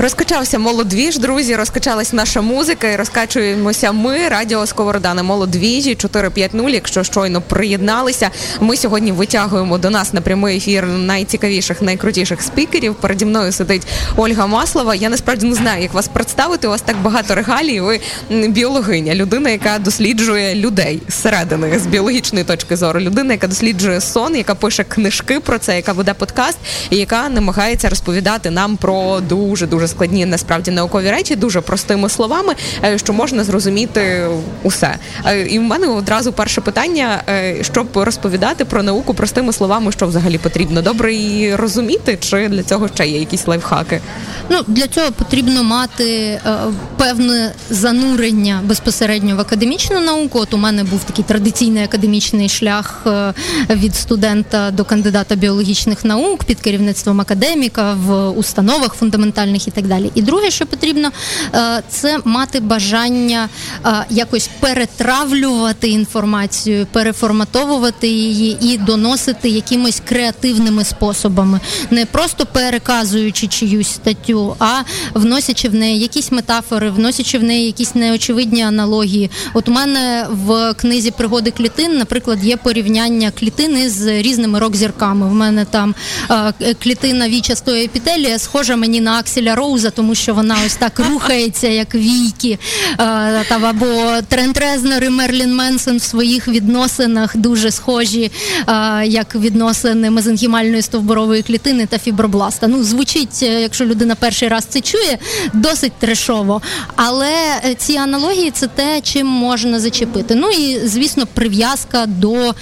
Розкачався молодвіж, друзі, розкачалась наша музика і розкачуємося ми, радіо Сковорода на молодвіжі 450, Якщо щойно приєдналися, ми сьогодні витягуємо до нас на прямий ефір найцікавіших, найкрутіших спікерів. Переді мною сидить Ольга Маслова. Я насправді не знаю, як вас представити. У вас так багато регалій. Ви біологиня, людина, яка досліджує людей зсередини з біологічної точки зору. Людина, яка досліджує сон, яка пише книжки про це, яка веде подкаст, і яка намагається розповідати нам про дуже дуже складні насправді наукові речі, дуже простими словами, е, що можна зрозуміти усе. Е, і в мене одразу перше питання: е, щоб розповідати про науку простими словами, що взагалі потрібно добре її розуміти, чи для цього ще є якісь лайфхаки? Ну для цього потрібно мати певне занурення безпосередньо в академічну науку. От у мене був такий традиційний академічний шлях від студента до кандидата біологічних наук під керівництвом академіка в установах фундаментальних і так далі. І друге, що потрібно, е, це мати бажання е, якось перетравлювати інформацію, переформатовувати її і доносити якимось креативними способами, не просто переказуючи чиюсь статтю, а вносячи в неї якісь метафори, вносячи в неї якісь неочевидні аналогії. От у мене в книзі пригоди клітин, наприклад, є порівняння клітини з різними рок-зірками. У мене там е, клітина вічастої епітелія схожа мені на Акселя Роуза, тому що вона ось так рухається, як війки. Е, або Трент Резнер і Мерлін Менсон в своїх відносинах дуже схожі, е, як відносини мезенхімальної стовбурової клітини та фібробласта. Ну, звучить, е, якщо людина перший раз це чує, досить трешово. Але ці аналогії це те, чим можна зачепити. Ну і звісно, прив'язка до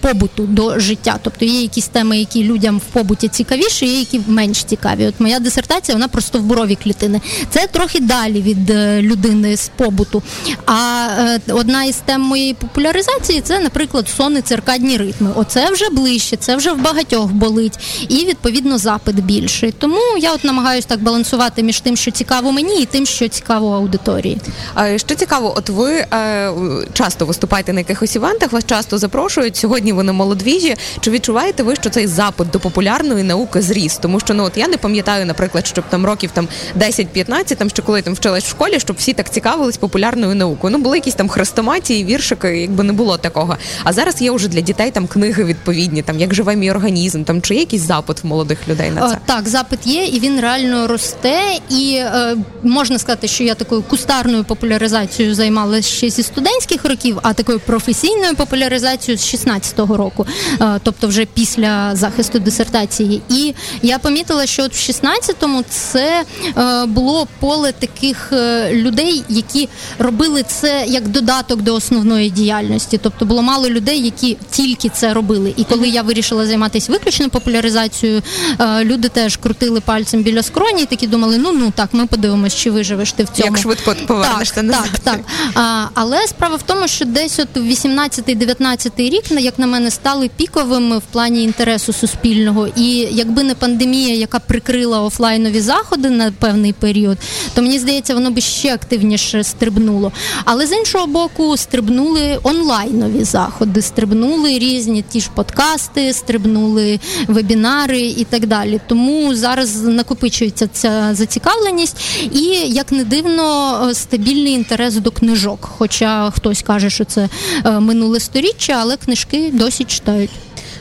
побуту, до життя. Тобто є якісь теми, які людям в побуті цікавіші, є які менш цікаві. От моя дисертація вона про стовбурові клітини. Це трохи далі від е, людини з побуту. А е, одна із тем моєї популяризації це, наприклад, сон і циркадні ритми. Оце вже ближче, це вже в багатьох болить, і відповідно запит більший. Тому я от намагаюся так балансувати між тим, що цікаво мені, і тим, що цікаво аудиторії. А що цікаво, от ви е, часто виступаєте на якихось івентах, вас часто запрошують. Сьогодні ви на молодвіжі. Чи відчуваєте ви, що цей запит до популярної науки зріс? Тому що ну от я не пам'ятаю, наприклад, щоб там років там 10-15, там ще коли там вчилась в школі, щоб всі так цікавились популярною наукою. Ну були якісь там хрестоматії, віршики, якби не було такого. А зараз є вже для дітей там книги відповідні, там як живе мій організм, там чи є якийсь запит в молодих людей на це? Так, запит є, і він реально росте. І е, можна сказати, що я такою кустарною популяризацією займалася ще зі студентських років, а такою професійною популяризацією з 16-го року, е, тобто вже після захисту дисертації. І я помітила, що от в 16-му це е, було поле таких е, людей, які робили це як додаток до основної діяльності. Тобто було мало людей, які тільки це робили. І коли я вирішила займатися виключно популяризацією, е, люди теж крутили пальцем біля скроні і такі думали, ну ну так, ми подивимось, чи виживеш ти в цьому. Як швидко повернешся назад. Так, так. А, Але справа в тому, що десь от 18-19 рік, як на мене, стали піковими в плані інтересу суспільного. І якби не пандемія, яка прикрила офлайнові заходи на певний період, то мені здається, воно би ще активніше стрибнуло. Але з іншого боку, стрибнули онлайнові заходи, стрибнули різні ті ж подкасти, стрибнули вебінари і так далі. Тому зараз накопичується ця зацікавленість і, як не дивно, стабільний інтерес до книжок. Хоча хтось каже, що це е, минуле сторіччя, але книжки досі читають.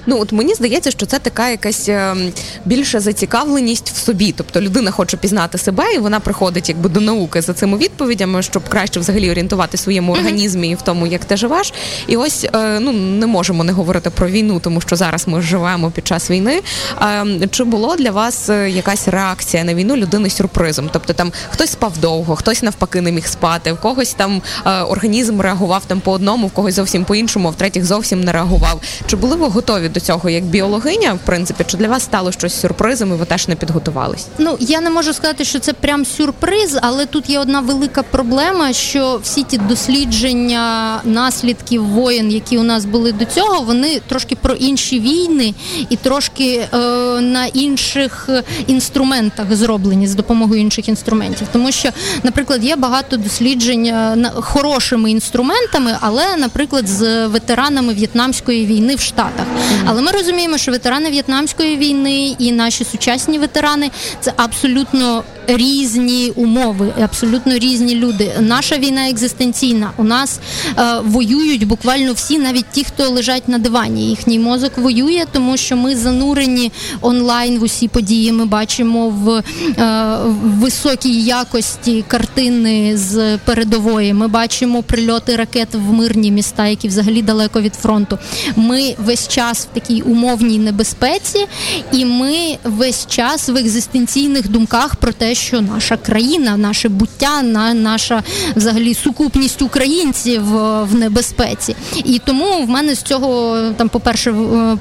Ну от мені здається, що це така якась ем, більша зацікавленість в собі. Тобто людина хоче пізнати себе, і вона приходить якби до науки за цими відповідями, щоб краще взагалі орієнтувати своєму організмі і в тому, як ти живеш. І ось е, ну не можемо не говорити про війну, тому що зараз ми живемо під час війни. Ем, чи було для вас е, якась реакція на війну людини сюрпризом? Тобто там хтось спав довго, хтось навпаки не міг спати, в когось там е, організм реагував там по одному, в когось зовсім по іншому, в третіх зовсім не реагував. Чи були ви готові до? до цього як біологиня, в принципі, чи для вас стало щось сюрпризом і ви теж не підготувались? Ну я не можу сказати, що це прям сюрприз, але тут є одна велика проблема: що всі ті дослідження наслідків воєн, які у нас були до цього, вони трошки про інші війни і трошки е, на інших інструментах зроблені з допомогою інших інструментів. Тому що, наприклад, є багато досліджень е, хорошими інструментами, але, наприклад, з ветеранами в'єтнамської війни в Штатах. Але ми розуміємо, що ветерани В'єтнамської війни і наші сучасні ветерани це абсолютно різні умови, абсолютно різні люди. Наша війна екзистенційна. У нас е, воюють буквально всі, навіть ті, хто лежать на дивані. Їхній мозок воює, тому що ми занурені онлайн в усі події. Ми бачимо в, е, високій якості картини з передової. Ми бачимо прильоти ракет в мирні міста, які взагалі далеко від фронту. Ми весь час в такій умовній небезпеці, і ми весь час в екзистенційних думках про те, що наша країна, наше буття, наша взагалі сукупність українців в небезпеці. І тому в мене з цього там, по перше,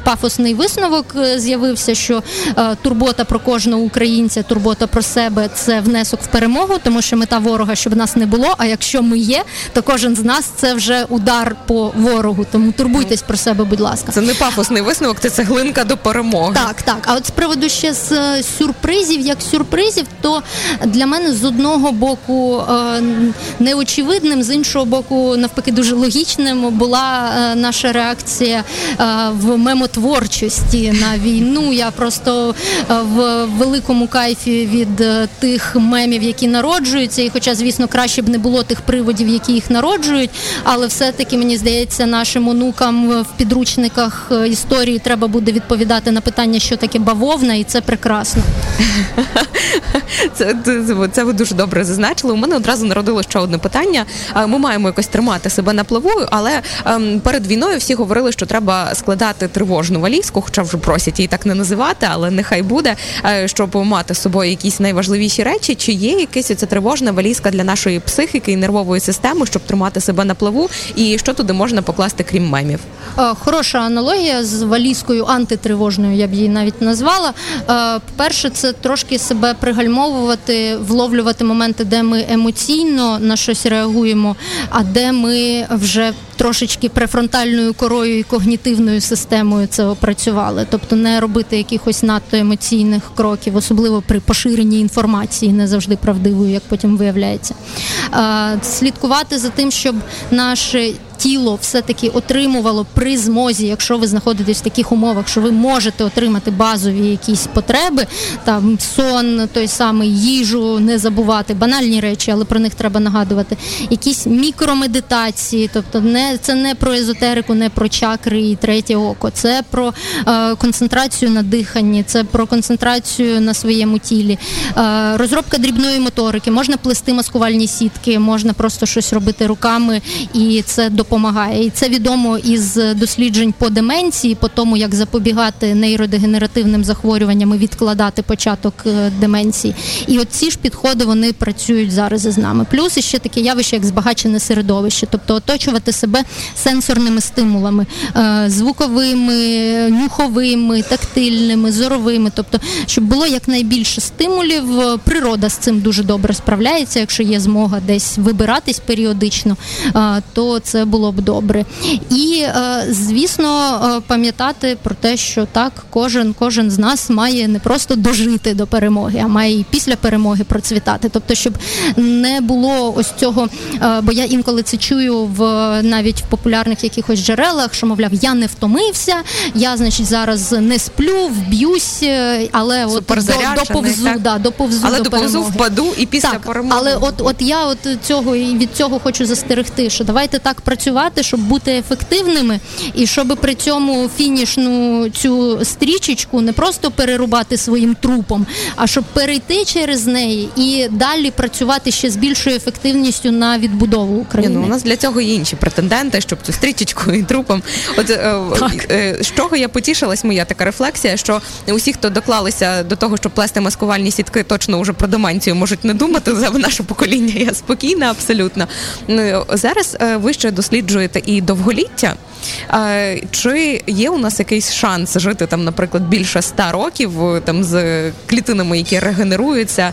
пафосний висновок е, з'явився, що е, турбота про кожного українця, турбота про себе це внесок в перемогу, тому що мета ворога, щоб нас не було. А якщо ми є, то кожен з нас це вже удар по ворогу. Тому турбуйтесь про себе, будь ласка. Це не пафосний висновок, це цеглинка до перемоги. Так, так. А от з приводу ще з е, сюрпризів, як сюрпризів, то для мене з одного боку е, неочевидним, з іншого боку, навпаки, дуже логічним була е, наша реакція в мемотворчості на війну. Я просто в великому кайфі від тих мемів, які народжуються, і, хоча, звісно, краще б не було тих приводів, які їх народжують, але все-таки мені здається, нашим онукам в підручниках історії треба буде відповідати на питання, що таке бавовна, і це прекрасно. Це, це, ви дуже добре зазначили. У мене одразу народило ще одне питання. Ми маємо якось тримати себе на плаву, але ем, перед війною всі говорили, що треба складати тривожну валізку, хоча вже просять її так не називати, але нехай буде, е, щоб мати з собою якісь найважливіші речі. Чи є якась ця тривожна валізка для нашої психіки і нервової системи, щоб тримати себе на плаву, і що туди можна покласти, крім мемів? Е, хороша аналогія з валізкою антитривожною, я б її навіть назвала. Е, перше, це трошки себе пригальмовувати, вловлювати моменти, де ми емоційно на щось реагуємо, а де ми вже трошечки префронтальною корою і когнітивною системою це опрацювали, тобто не робити якихось надто емоційних кроків, особливо при поширенні інформації, не завжди правдивою, як потім виявляється. Слідкувати за тим, щоб наше тіло все-таки отримувало при змозі, якщо ви знаходитесь в таких умовах, що ви можете отримати базові якісь потреби, там сон, той самий їжу, не забувати, банальні речі, але про них треба нагадувати. Якісь мікромедитації, тобто не це не про езотерику, не про чакри і третє око, це про е, концентрацію на диханні, це про концентрацію на своєму тілі, е, розробка дрібної моторики, можна плести маскувальні сітки, можна просто щось робити руками, і це допомагає. І це відомо із досліджень по деменції, по тому, як запобігати нейродегенеративним захворюванням і відкладати початок е, деменції. І от ці ж підходи вони працюють зараз із нами. Плюс ще таке явище, як збагачене середовище, тобто оточувати себе сенсорними стимулами, е, звуковими, нюховими, тактильними, зоровими, тобто, щоб було якнайбільше стимулів. Природа з цим дуже добре справляється. Якщо є змога десь вибиратись періодично, е, то це було б добре. І е, звісно, е, пам'ятати про те, що так, кожен кожен з нас має не просто дожити до перемоги, а має і після перемоги процвітати. Тобто, щоб не було ось цього, е, бо я інколи це чую в навіть в популярних якихось джерелах, що мовляв, я не втомився, я, значить, зараз не сплю, вб'юсь, але от до, доповзу, так? да, доповзу але до доповзу перемоги. впаду і після так, перемоги. Але от, от я от цього і від цього хочу застерегти, що давайте так працювати, щоб бути ефективними, і щоб при цьому фінішну цю стрічечку не просто перерубати своїм трупом, а щоб перейти через неї і далі працювати ще з більшою ефективністю на відбудову України. Ні, ну, У нас для цього є інші претенденти, щоб цю стрічечку і трупом. От е, е, з чого я потішилась, моя така рефлексія, що усі, хто доклалися до того, щоб плести маскувальні сітки, точно вже про деменцію можуть не думати за наше покоління. Я спокійна, абсолютно. Ну, зараз е, ви ще досліджуєте і довголіття. Чи є у нас якийсь шанс жити там, наприклад, більше ста років там з клітинами, які регенеруються?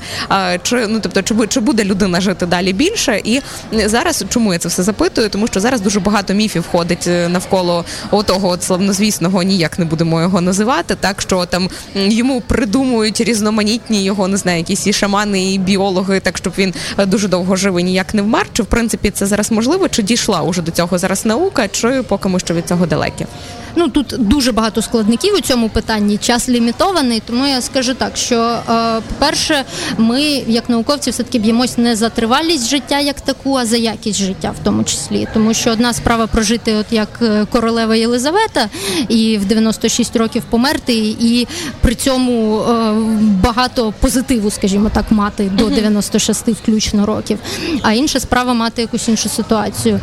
Чи ну тобто, чи буде людина жити далі більше? І зараз чому я це все запитую? Тому що зараз дуже багато міфів ходить е, навколо отого от славнозвісного, ніяк не будемо його називати. Так що там йому придумують різноманітні його не знаю, якісь і шамани, і біологи, так щоб він е, дуже довго жив і ніяк не вмер. Чи в принципі це зараз можливо? Чи дійшла уже до цього зараз наука? Чи поки ми що від цього далекі? Ну тут дуже багато складників у цьому питанні. Час лімітований, тому я скажу так, що е, по-перше, ми, як науковці, все таки б'ємось не за тривалість життя як таку, а за якість життя, в тому числі, тому що одна справа прожити, от як е, королева Єлизавета, і в 96 років померти, і при цьому е, багато позитиву, скажімо так, мати до 96 включно років. А інша справа мати якусь іншу ситуацію.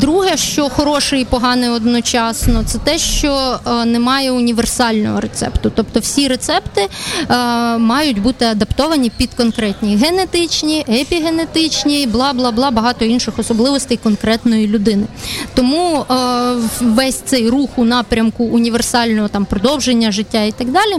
Друге, що хороше і погане одночасно, це те, що немає універсального рецепту, тобто всі рецепти мають бути адаптовані під конкретні генетичні, епігенетичні, бла бла бла, багато інших особливостей конкретної людини. Тому весь цей рух у напрямку універсального там продовження життя і так далі.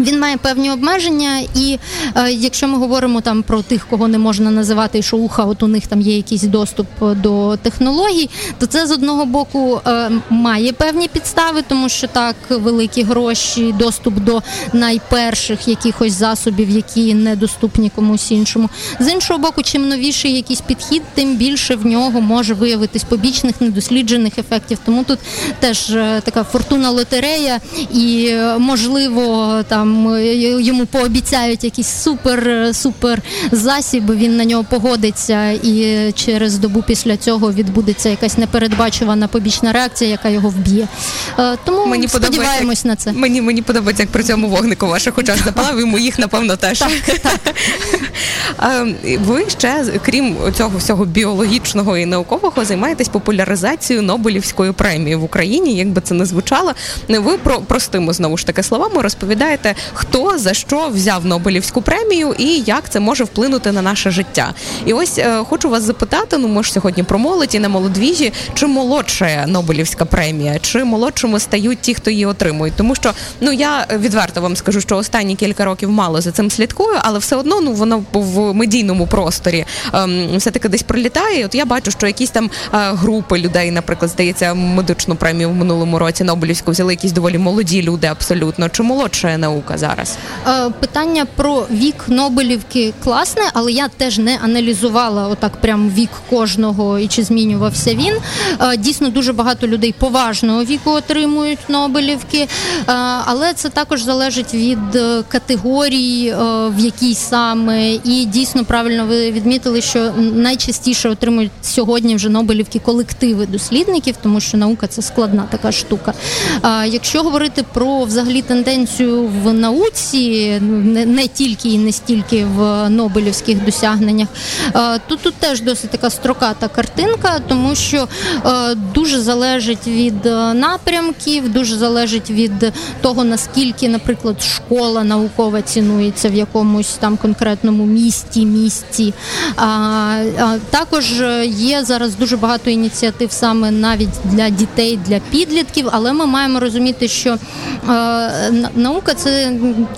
Він має певні обмеження, і е, якщо ми говоримо там про тих, кого не можна називати шоуха, от у них там є якийсь доступ до технологій, то це з одного боку е, має певні підстави, тому що так великі гроші, доступ до найперших якихось засобів, які недоступні комусь іншому. З іншого боку, чим новіший якийсь підхід, тим більше в нього може виявитись побічних недосліджених ефектів. Тому тут теж е, така фортуна лотерея, і е, можливо там там е, йому пообіцяють якийсь супер супер засіб. Він на нього погодиться, і через добу після цього відбудеться якась непередбачувана побічна реакція, яка його вб'є. Е, тому мені сподіваємось на це. Мені мені подобається, як при цьому вогнику ваших очах запалав, і моїх, напевно, теж. Так, так. Ви ще, крім цього всього біологічного і наукового, займаєтесь популяризацією Нобелівської премії в Україні, як би це не звучало. Ви про простими знову ж таки словами розповідаєте хто за що взяв Нобелівську премію і як це може вплинути на наше життя. І ось е, хочу вас запитати: ну ми ж сьогодні про молоді на молодвіжі, чи молодша Нобелівська премія, чи молодшими стають ті, хто її отримують? Тому що ну я відверто вам скажу, що останні кілька років мало за цим слідкую, але все одно ну воно в медійному просторі ем, все таки десь пролітає. От я бачу, що якісь там е, групи людей, наприклад, здається, медичну премію в минулому році Нобелівську взяли якісь доволі молоді люди, абсолютно чи молодша наука наука зараз? Е, питання про вік Нобелівки класне, але я теж не аналізувала отак прям вік кожного і чи змінювався він. Е, дійсно, дуже багато людей поважного віку отримують Нобелівки, е, але це також залежить від категорії, в якій саме, і дійсно правильно ви відмітили, що найчастіше отримують сьогодні вже Нобелівки колективи дослідників, тому що наука це складна така штука. Якщо говорити про взагалі тенденцію в науці, не, не тільки і не стільки в Нобелівських досягненнях. Е, тут тут теж досить така строката картинка, тому що е, дуже залежить від е, напрямків, дуже залежить від того, наскільки, наприклад, школа наукова цінується в якомусь там конкретному місті, місті. Також є зараз дуже багато ініціатив саме навіть для дітей, для підлітків, але ми маємо розуміти, що наука це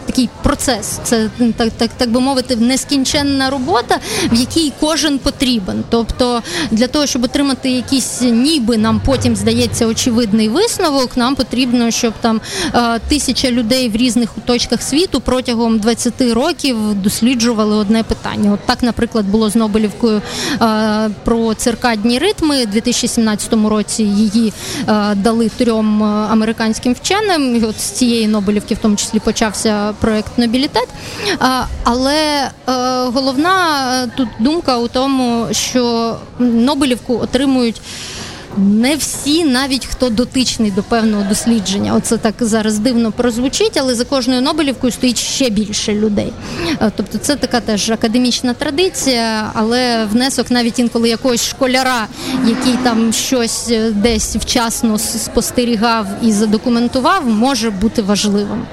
такий процес, це так, так, так би мовити, нескінченна робота, в якій кожен потрібен. Тобто для того, щоб отримати якийсь, ніби нам потім здається очевидний висновок, нам потрібно, щоб там е, тисяча людей в різних точках світу протягом 20 років досліджували одне питання. От так, наприклад, було з Нобелівкою е, про циркадні ритми. У 2017 році її е, дали трьом американським вченим. І От з цієї Нобелівки, в тому числі почався проект Нобілітет. Але е, головна е, тут думка у тому, що Нобелівку отримують. Не всі, навіть хто дотичний до певного дослідження. Оце так зараз дивно прозвучить, але за кожною Нобелівкою стоїть ще більше людей. Е, тобто це така теж академічна традиція, але внесок навіть інколи якогось школяра, який там щось десь вчасно спостерігав і задокументував, може бути важливим.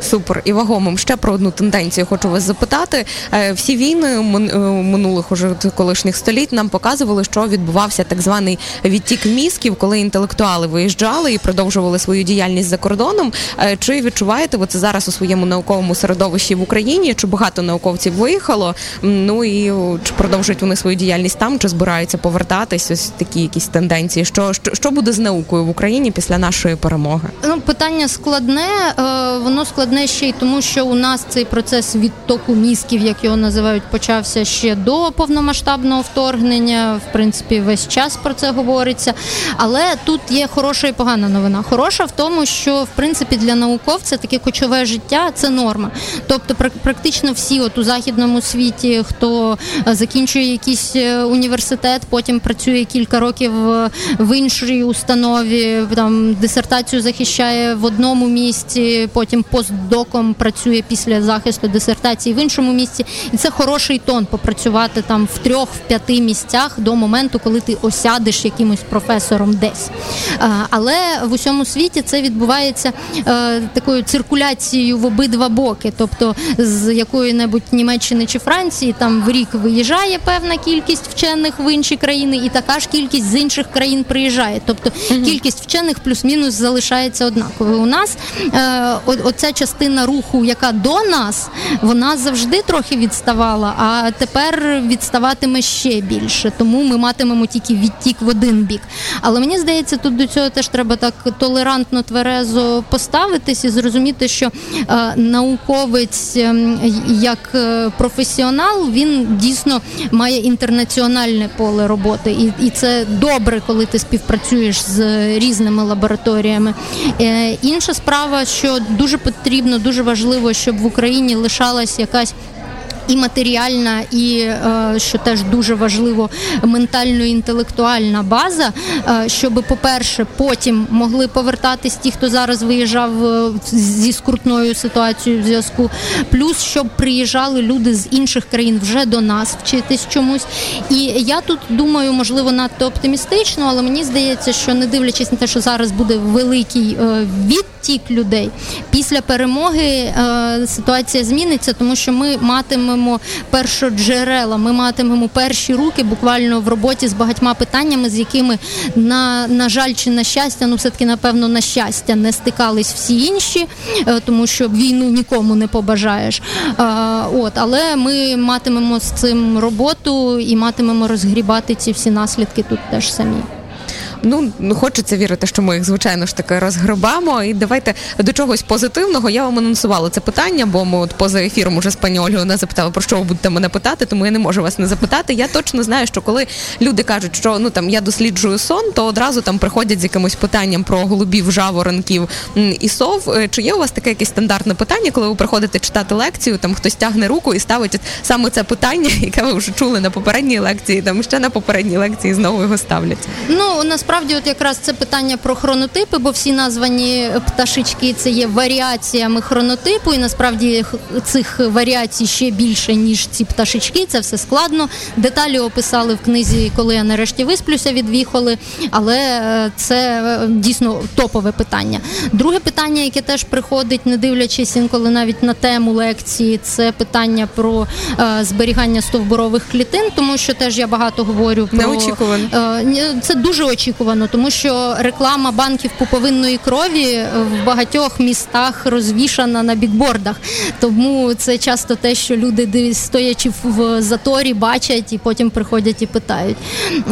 Супер і вагомим. Ще про одну тенденцію хочу вас запитати. Е, всі війни е, минулих уже колишніх століть нам показували, що відбувався так званий відтік мізків, коли інтелектуали виїжджали і продовжували свою діяльність за кордоном. Е, чи відчуваєте ви це зараз у своєму науковому середовищі в Україні? Чи багато науковців виїхало? Ну і чи продовжують вони свою діяльність там, чи збираються повертатись? Ось такі якісь тенденції. Що що, що буде з наукою в Україні після нашої перемоги? Ну питання складне, воно складне складне ще й тому, що у нас цей процес відтоку мізків, як його називають, почався ще до повномасштабного вторгнення. В принципі, весь час про це говориться. Але тут є хороша і погана новина. Хороша в тому, що в принципі для науковця таке кочове життя це норма. Тобто, практично всі, от у західному світі, хто е, закінчує якийсь е, університет, потім працює кілька років в іншій установі, там дисертацію захищає в одному місці, потім постдоком працює після захисту дисертації в іншому місці, і це хороший тон попрацювати там в трьох, в п'яти місцях до моменту, коли ти осядеш якимось професором десь. Але в усьому світі це відбувається е, такою циркуляцією в обидва боки, тобто з якої-небудь Німеччини чи Франції там в рік виїжджає певна кількість вчених в інші країни, і така ж кількість з інших країн приїжджає. Тобто кількість вчених плюс-мінус залишається однаковою. У нас е, оця частина руху, яка до нас, вона завжди трохи відставала, а тепер відставатиме ще більше. Тому ми матимемо тільки відтік в один бік. Але мені здається, тут до цього теж треба так толерантно тверезо поставитись і зрозуміти, що е, науковець ем, як е, професіонал він дійсно має інтернаціональне поле роботи, і і це добре, коли ти співпрацюєш з різними лабораторіями. Е, інша справа, що дуже потрібно, дуже важливо, щоб в Україні лишалась якась і матеріальна, і е, що теж дуже важливо, ментально-інтелектуальна база, е, щоб, по-перше, потім могли повертатись ті, хто зараз виїжджав е, зі скрутною ситуацією в зв'язку, плюс щоб приїжджали люди з інших країн вже до нас вчитись чомусь. І я тут думаю, можливо, надто оптимістично, але мені здається, що не дивлячись на те, що зараз буде великий відтік людей після перемоги, ситуація зміниться, тому що ми матимемо матимемо першоджерела, ми матимемо перші руки буквально в роботі з багатьма питаннями, з якими на на жаль чи на щастя, ну все таки напевно на щастя не стикались всі інші, е, тому що війну нікому не побажаєш. От, але ми матимемо з цим роботу і матимемо розгрібати ці всі наслідки тут теж самі. Ну, ну хочеться вірити, що ми їх звичайно ж таки розгребамо. І давайте до чогось позитивного. Я вам анонсувала це питання, бо ми от поза ефіром уже з пані Ольгою не запитали, про що ви будете мене питати, тому я не можу вас не запитати. Я точно знаю, що коли люди кажуть, що ну там я досліджую сон, то одразу там приходять з якимось питанням про голубів, жаворонків і сов. Е, чи є у вас таке якесь стандартне питання, коли ви приходите читати лекцію? Там хтось тягне руку і ставить саме це питання, яке ви вже чули на попередній лекції, там ще на попередній лекції знову його ставлять. Ну насправді насправді, от якраз це питання про хронотипи, бо всі названі пташечки це є варіаціями хронотипу, і насправді цих варіацій ще більше ніж ці пташечки. Це все складно. Деталі описали в книзі, коли я нарешті висплюся від віхоли, але е, це е, дійсно топове питання. Друге питання, яке теж приходить, не дивлячись інколи навіть на тему лекції, це питання про е, зберігання стовбурових клітин, тому що теж я багато говорю про Неочікувано. Це дуже очікувано очікувано, тому що реклама банків пуповинної крові в багатьох містах розвішана на бікбордах. Тому це часто те, що люди стоячи в заторі, бачать і потім приходять і питають.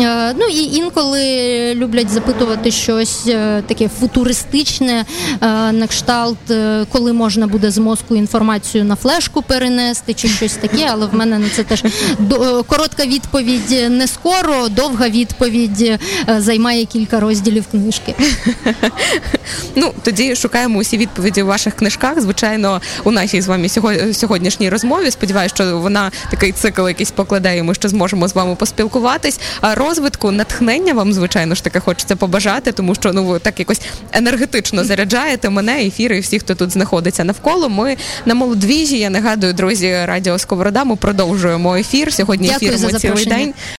Е, ну і інколи люблять запитувати щось е, таке футуристичне, е, на кшталт, коли можна буде з мозку інформацію на флешку перенести, чи щось таке, але в мене на це теж коротка відповідь не скоро, довга відповідь займає кілька розділів книжки. Ну тоді шукаємо усі відповіді у ваших книжках. Звичайно, у нашій з вами сьогоднішній розмові. Сподіваюся, що вона такий цикл якийсь покладає. Ми ще зможемо з вами поспілкуватись. А розвитку, натхнення вам, звичайно ж таки, хочеться побажати, тому що ну ви так якось енергетично заряджаєте мене, ефіри і всіх, хто тут знаходиться навколо. Ми на молодвіжі. Я нагадую, друзі, радіо Сковорода. Ми продовжуємо ефір. Сьогодні ефір цілий день.